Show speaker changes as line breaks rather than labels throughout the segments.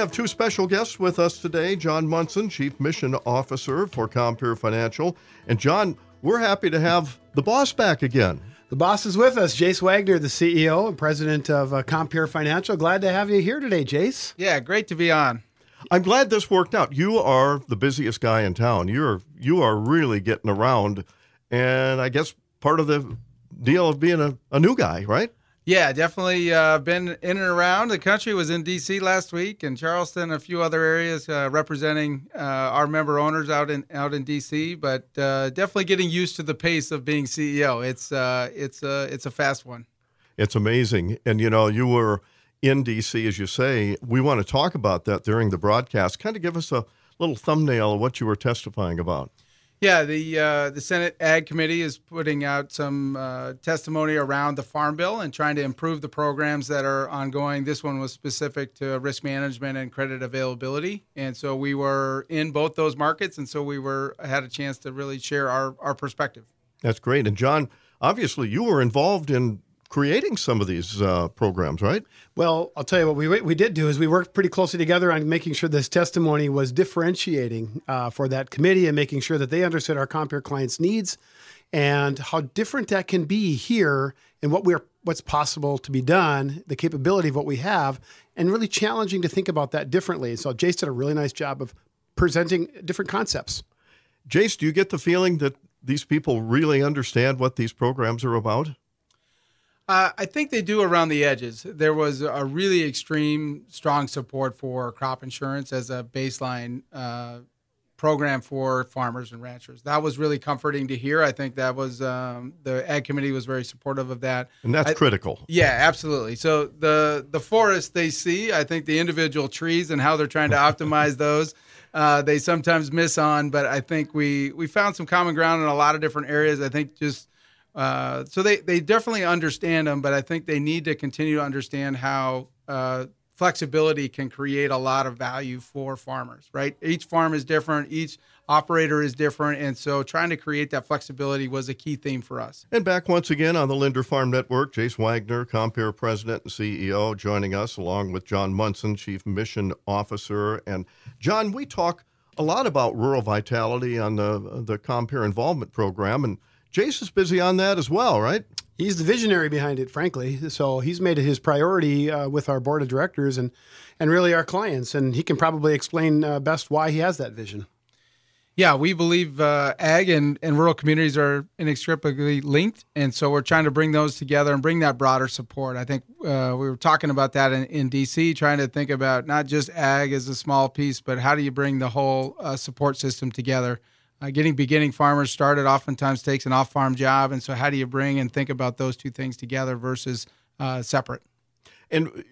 have two special guests with us today John Monson, Chief Mission Officer for Compeer Financial. And John, we're happy to have the boss back again.
The boss is with us, Jase Wagner, the CEO and president of uh, Compeer Financial. Glad to have you here today, Jase.
Yeah, great to be on.
I'm glad this worked out. You are the busiest guy in town. You're you are really getting around, and I guess part of the deal of being a, a new guy, right?
Yeah, definitely uh, been in and around the country. Was in D.C. last week and Charleston, a few other areas uh, representing uh, our member owners out in out in D.C. But uh, definitely getting used to the pace of being CEO. It's uh, it's uh, it's a fast one.
It's amazing, and you know you were in D.C. as you say. We want to talk about that during the broadcast. Kind of give us a little thumbnail of what you were testifying about.
Yeah, the uh, the Senate Ag Committee is putting out some uh, testimony around the Farm Bill and trying to improve the programs that are ongoing. This one was specific to risk management and credit availability, and so we were in both those markets, and so we were had a chance to really share our our perspective.
That's great, and John, obviously you were involved in creating some of these uh, programs, right?
Well, I'll tell you what we we did do is we worked pretty closely together on making sure this testimony was differentiating uh, for that committee and making sure that they understood our Compeer clients' needs and how different that can be here and what we're what's possible to be done, the capability of what we have, and really challenging to think about that differently. So Jase did a really nice job of presenting different concepts.
Jase, do you get the feeling that these people really understand what these programs are about?
Uh, I think they do around the edges. There was a really extreme, strong support for crop insurance as a baseline uh, program for farmers and ranchers. That was really comforting to hear. I think that was um, the ag committee was very supportive of that,
and that's
I,
critical.
Yeah, absolutely. So the the forest they see, I think the individual trees and how they're trying to optimize those. Uh, they sometimes miss on, but I think we we found some common ground in a lot of different areas. I think just uh, so they, they definitely understand them, but I think they need to continue to understand how uh, flexibility can create a lot of value for farmers, right? Each farm is different, each operator is different, and so trying to create that flexibility was a key theme for us.
And back once again on the Linder Farm Network, Jase Wagner, Compeer President and CEO, joining us along with John Monson, Chief Mission Officer. And John, we talk a lot about rural vitality on the the Compeer Involvement Program, and Jase is busy on that as well, right?
He's the visionary behind it, frankly. So he's made it his priority uh, with our board of directors and and really our clients, and he can probably explain uh, best why he has that vision.
Yeah, we believe uh, ag and, and rural communities are inextricably linked, and so we're trying to bring those together and bring that broader support. I think uh, we were talking about that in, in, DC, trying to think about not just ag as a small piece, but how do you bring the whole uh, support system together uh, getting beginning farmers started oftentimes takes an off-farm job, and so how do you bring and think about those two things together versus uh, separate?
And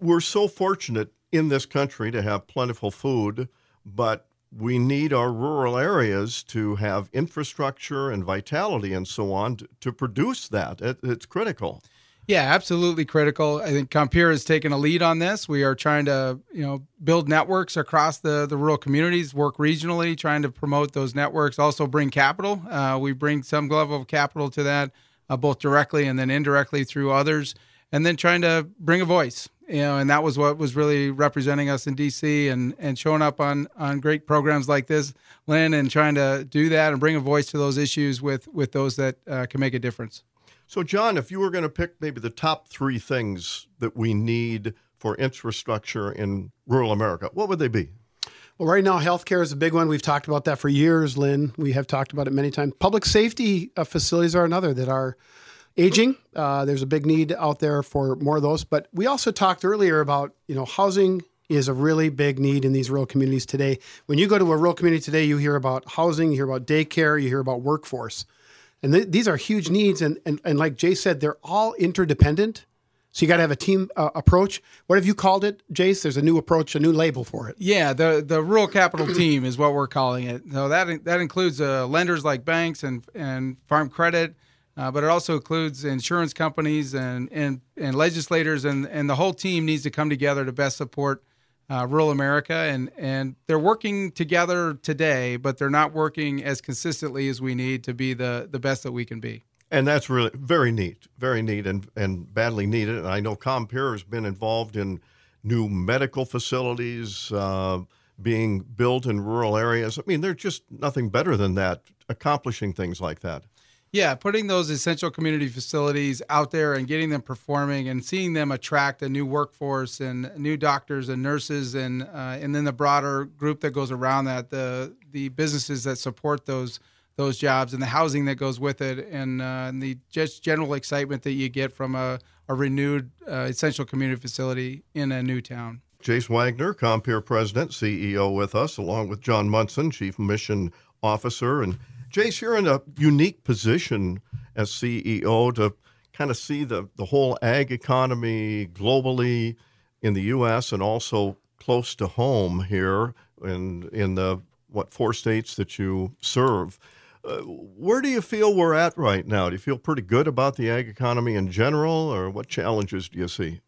we're so fortunate in this country to have plentiful food, but we need our rural areas to have infrastructure and vitality and so on to, to produce that. It, it's critical.
Yeah, absolutely critical. I think Compeer has taken a lead on this. We are trying to, you know, build networks across the, the rural communities, work regionally, trying to promote those networks. Also, bring capital. Uh, we bring some level of capital to that, uh, both directly and then indirectly through others, and then trying to bring a voice. You know, and that was what was really representing us in DC and and showing up on on great programs like this, Lynn, and trying to do that and bring a voice to those issues with with those that uh, can make a difference.
So, John, if you were going to pick maybe the top three things that we need for infrastructure in rural America, what would they be?
Well, right now, healthcare is a big one. We've talked about that for years, Lynn. We have talked about it many times. Public safety uh, facilities are another that are aging. Uh, there's a big need out there for more of those. But we also talked earlier about you know housing is a really big need in these rural communities today. When you go to a rural community today, you hear about housing, you hear about daycare, you hear about workforce. And th- these are huge needs. And, and, and like Jay said, they're all interdependent. So you got to have a team uh, approach. What have you called it, Jase? There's a new approach, a new label for it.
Yeah, the the rural capital team is what we're calling it. So that that includes uh, lenders like banks and and farm credit, uh, but it also includes insurance companies and and and legislators and and the whole team needs to come together to best support uh, rural America, and and they're working together today, but they're not working as consistently as we need to be the the best that we can be.
And that's really very neat, very neat, and and badly needed. And I know Compeer has been involved in new medical facilities uh, being built in rural areas. I mean, there's just nothing better than that, accomplishing things like that.
Yeah, putting those essential community facilities out there and getting them performing and seeing them attract a new workforce and new doctors and nurses and uh, and then the broader group that goes around that the the businesses that support those those jobs and the housing that goes with it and, uh, and the just general excitement that you get from a, a renewed uh, essential community facility in a new town.
Jase Wagner, Compeer President, CEO, with us, along with John Monson, Chief Mission Officer. And Jase, you're in a unique position as CEO to kind of see the, the whole ag economy globally in the U.S. and also close to home here in, in the, what, four states that you serve. Uh, where do you feel we're at right now? Do you feel pretty good about the ag economy in general, or what challenges do you see?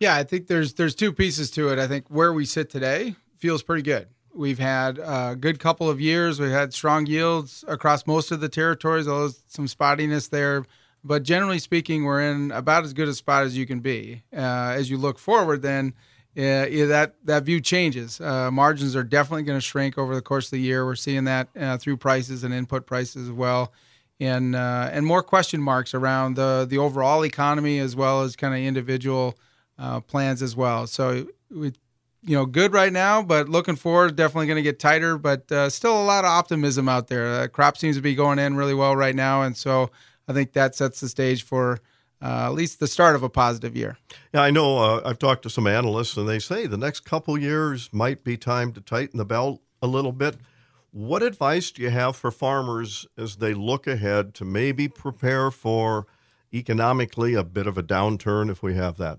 Yeah, I think there's there's two pieces to it. I think where we sit today feels pretty good. We've had a good couple of years. We've had strong yields across most of the territories, although some spottiness there. But generally speaking, we're in about as good a spot as you can be. Uh, as you look forward, then uh, yeah, that that view changes. Uh, margins are definitely going to shrink over the course of the year. We're seeing that uh, through prices and input prices as well, and uh, and more question marks around the the overall economy as well as kind of individual uh, plans as well. So we, you know, good right now, but looking forward, definitely going to get tighter. But uh, still a lot of optimism out there. crop seems to be going in really well right now, and so I think that sets the stage for uh, at least the start of a positive year.
Yeah, I know. Uh, I've talked to some analysts, and they say the next couple years might be time to tighten the belt a little bit. What advice do you have for farmers as they look ahead to maybe prepare for economically a bit of a downturn if we have that?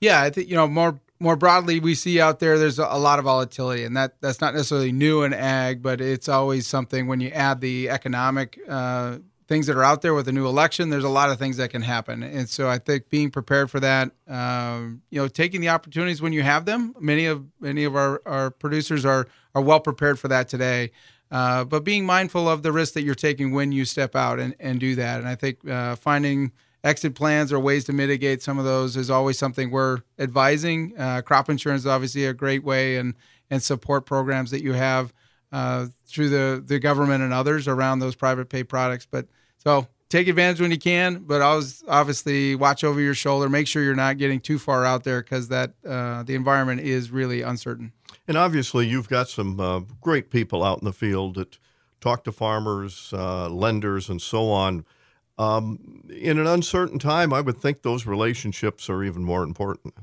Yeah, I think you know more more broadly we see out there there's a lot of volatility and that that's not necessarily new in ag but it's always something when you add the economic uh, things that are out there with a new election. There's a lot of things that can happen, and so I think being prepared for that, um, you know, taking the opportunities when you have them. Many of many of our, our producers are are well prepared for that today. Uh, but being mindful of the risk that you're taking when you step out and, and do that. And I think uh, finding exit plans or ways to mitigate some of those is always something we're advising. Uh, crop insurance is obviously a great way and, and support programs that you have uh, through the, the government and others around those private pay products. But so take advantage when you can, but always obviously watch over your shoulder. Make sure you're not getting too far out there because that uh, the environment is really uncertain.
And obviously, you've got some uh, great people out in the field that talk to farmers, uh, lenders, and so on. Um, in an uncertain time, I would think those relationships are even more important.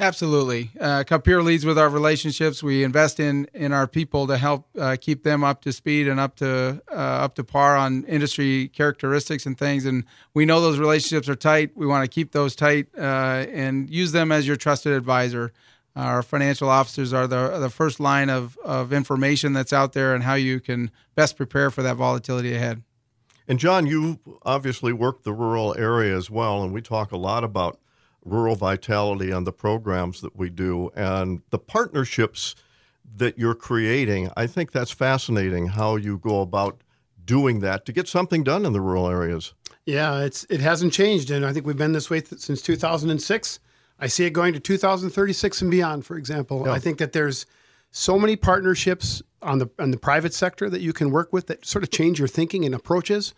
Absolutely. Uh, leads with our relationships. We invest in in our people to help uh, keep them up to speed and up to uh, up to par on industry characteristics and things. And we know those relationships are tight. We want to keep those tight uh, and use them as your trusted advisor. Our financial officers are the the first line of of information that's out there and how you can best prepare for that volatility ahead.
And John, you obviously work the rural area as well, and we talk a lot about rural vitality on the programs that we do and the partnerships that you're creating. I think that's fascinating how you go about doing that to get something done in the rural areas.
Yeah, it's it hasn't changed, and I think we've been this way th- since 2006. I see it going to 2036 and beyond. For example, yeah. I think that there's so many partnerships on the on the private sector that you can work with that sort of change your thinking and approaches.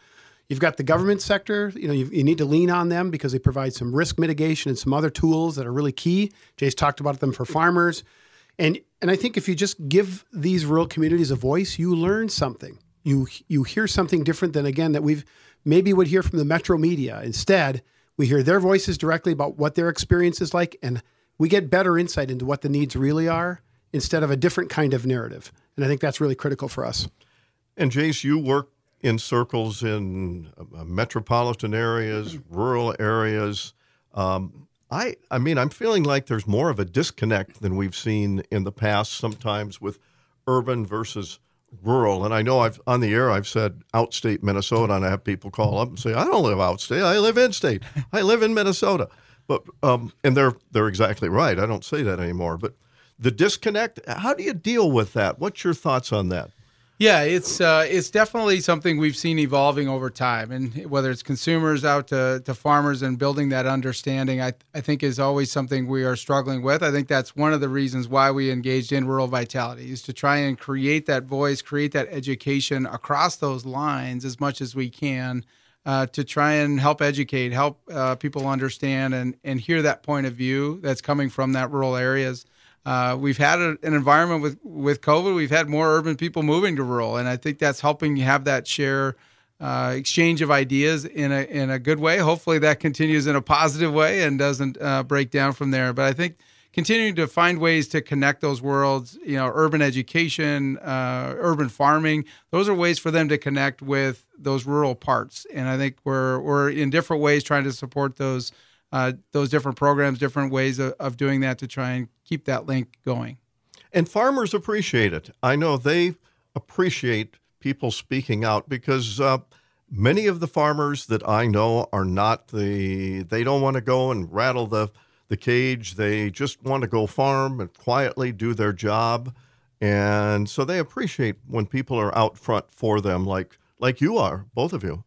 You've got the government sector. You know, you, you, need to lean on them because they provide some risk mitigation and some other tools that are really key. Jay's talked about them for farmers, and and I think if you just give these rural communities a voice, you learn something. You you hear something different than again that we've maybe would hear from the metro media. Instead, we hear their voices directly about what their experience is like, and we get better insight into what the needs really are instead of a different kind of narrative. And I think that's really critical for us.
And Jase, you work in circles in uh, metropolitan areas, rural areas. Um, I, I mean, I'm feeling like there's more of a disconnect than we've seen in the past. Sometimes with urban versus rural, and I know I've on the air I've said outstate Minnesota, and I have people call up and say I don't live outstate, I live in state, I live in Minnesota. But um, and they're they're exactly right. I don't say that anymore. But the disconnect, how do you deal with that? What's your thoughts on that?
Yeah, it's uh, it's definitely something we've seen evolving over time, and whether it's consumers out to, to farmers and building that understanding, I I think is always something we are struggling with. I think that's one of the reasons why we engaged in rural vitality is to try and create that voice, create that education across those lines as much as we can. Uh, to try and help educate, help uh, people understand and, and hear that point of view that's coming from that rural areas. Uh, we've had a, an environment with with COVID. We've had more urban people moving to rural, and I think that's helping you have that share uh, exchange of ideas in a in a good way. Hopefully, that continues in a positive way and doesn't uh, break down from there. But I think continuing to find ways to connect those worlds, you know, urban education, uh, urban farming, those are ways for them to connect with those rural parts. And I think we're we're in different ways trying to support those uh, those different programs, different ways of, of doing that to try and keep that link going.
And farmers appreciate it. I know they appreciate people speaking out because uh, many of the farmers that I know are not the, they don't want to go and rattle the, the cage. They just want to go farm and quietly do their job. And so they appreciate when people are out front for them, like, like you are, both of you.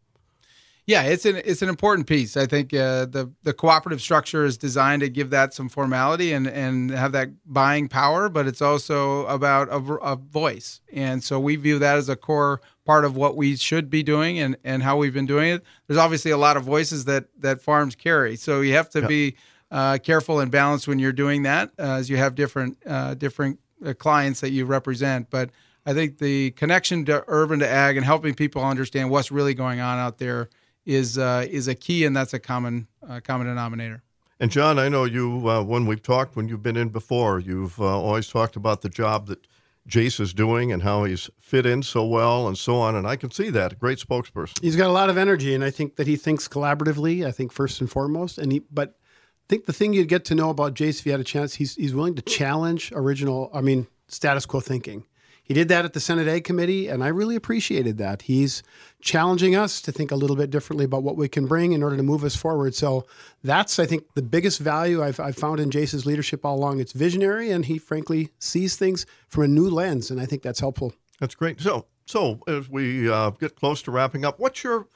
Yeah, it's an it's an important piece. I think uh, the the cooperative structure is designed to give that some formality and and have that buying power, but it's also about a, a, voice. And so we view that as a core part of what we should be doing and and how we've been doing it. There's obviously a lot of voices that that farms carry, so you have to yep. be uh, careful and balanced when you're doing that, uh, as you have different uh, different uh, clients that you represent, but. I think the connection to urban to ag and helping people understand what's really going on out there is uh, is a key, and that's a common uh, common denominator.
And John, I know you uh, when we've talked, when you've been in before, you've uh, always talked about the job that Jase is doing and how he's fit in so well and so on. And I can see that. A great spokesperson.
He's got a lot of energy, and I think that he thinks collaboratively. I think first and foremost, and he but. I think the thing you'd get to know about Jase if you had a chance, he's he's willing to challenge original, I mean, status quo thinking. He did that at the Senate Ag Committee, and I really appreciated that. He's challenging us to think a little bit differently about what we can bring in order to move us forward. So that's, I think, the biggest value I've, I've found in Jase's leadership all along. It's visionary, and he frankly sees things from a new lens, and I think that's helpful.
That's great. So, so as we uh, get close to wrapping up, what's your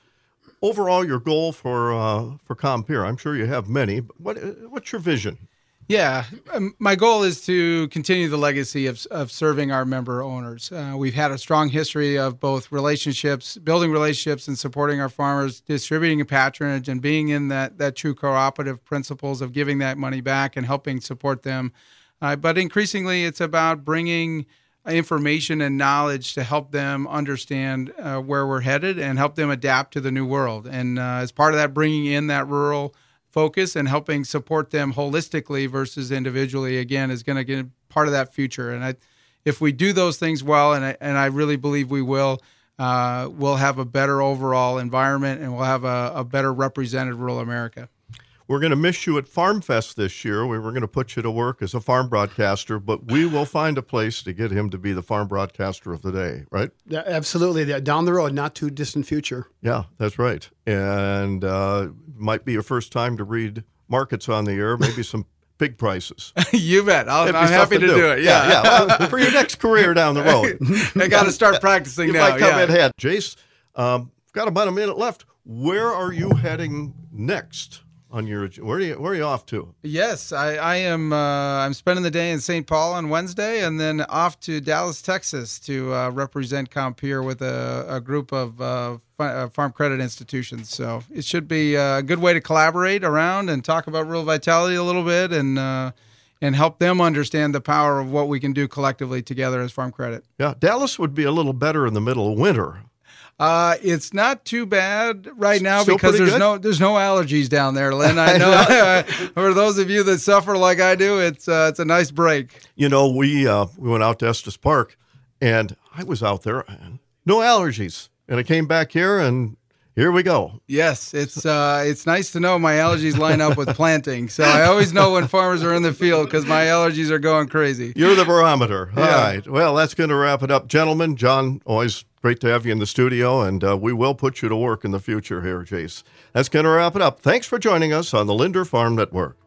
overall your goal for uh, for Compeer? I'm sure you have many, but what what's your vision?
Yeah, um, my goal is to continue the legacy of, of serving our member owners. Uh, we've had a strong history of both relationships, building relationships, and supporting our farmers, distributing patronage, and being in that that true cooperative principles of giving that money back and helping support them. Uh, but increasingly, it's about bringing information and knowledge to help them understand uh, where we're headed and help them adapt to the new world. And uh, as part of that, bringing in that rural focus and helping support them holistically versus individually again is going to get part of that future and I, if we do those things well and I, and I really believe we will uh, we'll have a better overall environment and we'll have a, a better represented rural America.
We're going to miss you at Farm Fest this year. We were going to put you to work as a farm broadcaster, but we will find a place to get him to be the farm broadcaster of the day, right?
Yeah, absolutely. Down the road, not too distant future.
Yeah, that's right. And uh, might be your first time to read markets on the air, maybe some pig prices.
you bet. i am happy to do. do. it. Yeah,
yeah. yeah. Well, for your next career down the road.
I got to start practicing
you
now.
might come yeah. ahead. Jase, um, got about a minute left. Where are you heading next? On your where are you where are you off to?
Yes, I, I am. Uh, I'm spending the day in St. Paul on Wednesday, and then off to Dallas, Texas, to uh, represent Compeer with a, a group of uh, uh farm credit institutions. So it should be a good way to collaborate around and talk about rural vitality a little bit, and uh, and help them understand the power of what we can do collectively together as farm credit.
Yeah, Dallas would be a little better in the middle of winter.
Uh, it's not too bad right now Still because there's good? no there's no allergies down there, Lynn. I know. For those of you that suffer like I do, it's uh, it's a nice break.
You know, we uh, we went out to Estes Park, and I was out there, no allergies, and I came back here and here we go.
Yes, it's uh, it's nice to know my allergies line up with planting. So I always know when farmers are in the field because my allergies are going crazy.
You're the barometer. All yeah. right. Well, that's going to wrap it up, gentlemen. John, always Great to have you in the studio, and uh, we will put you to work in the future here, Jase. That's going to wrap it up. Thanks for joining us on the Linder Farm Network.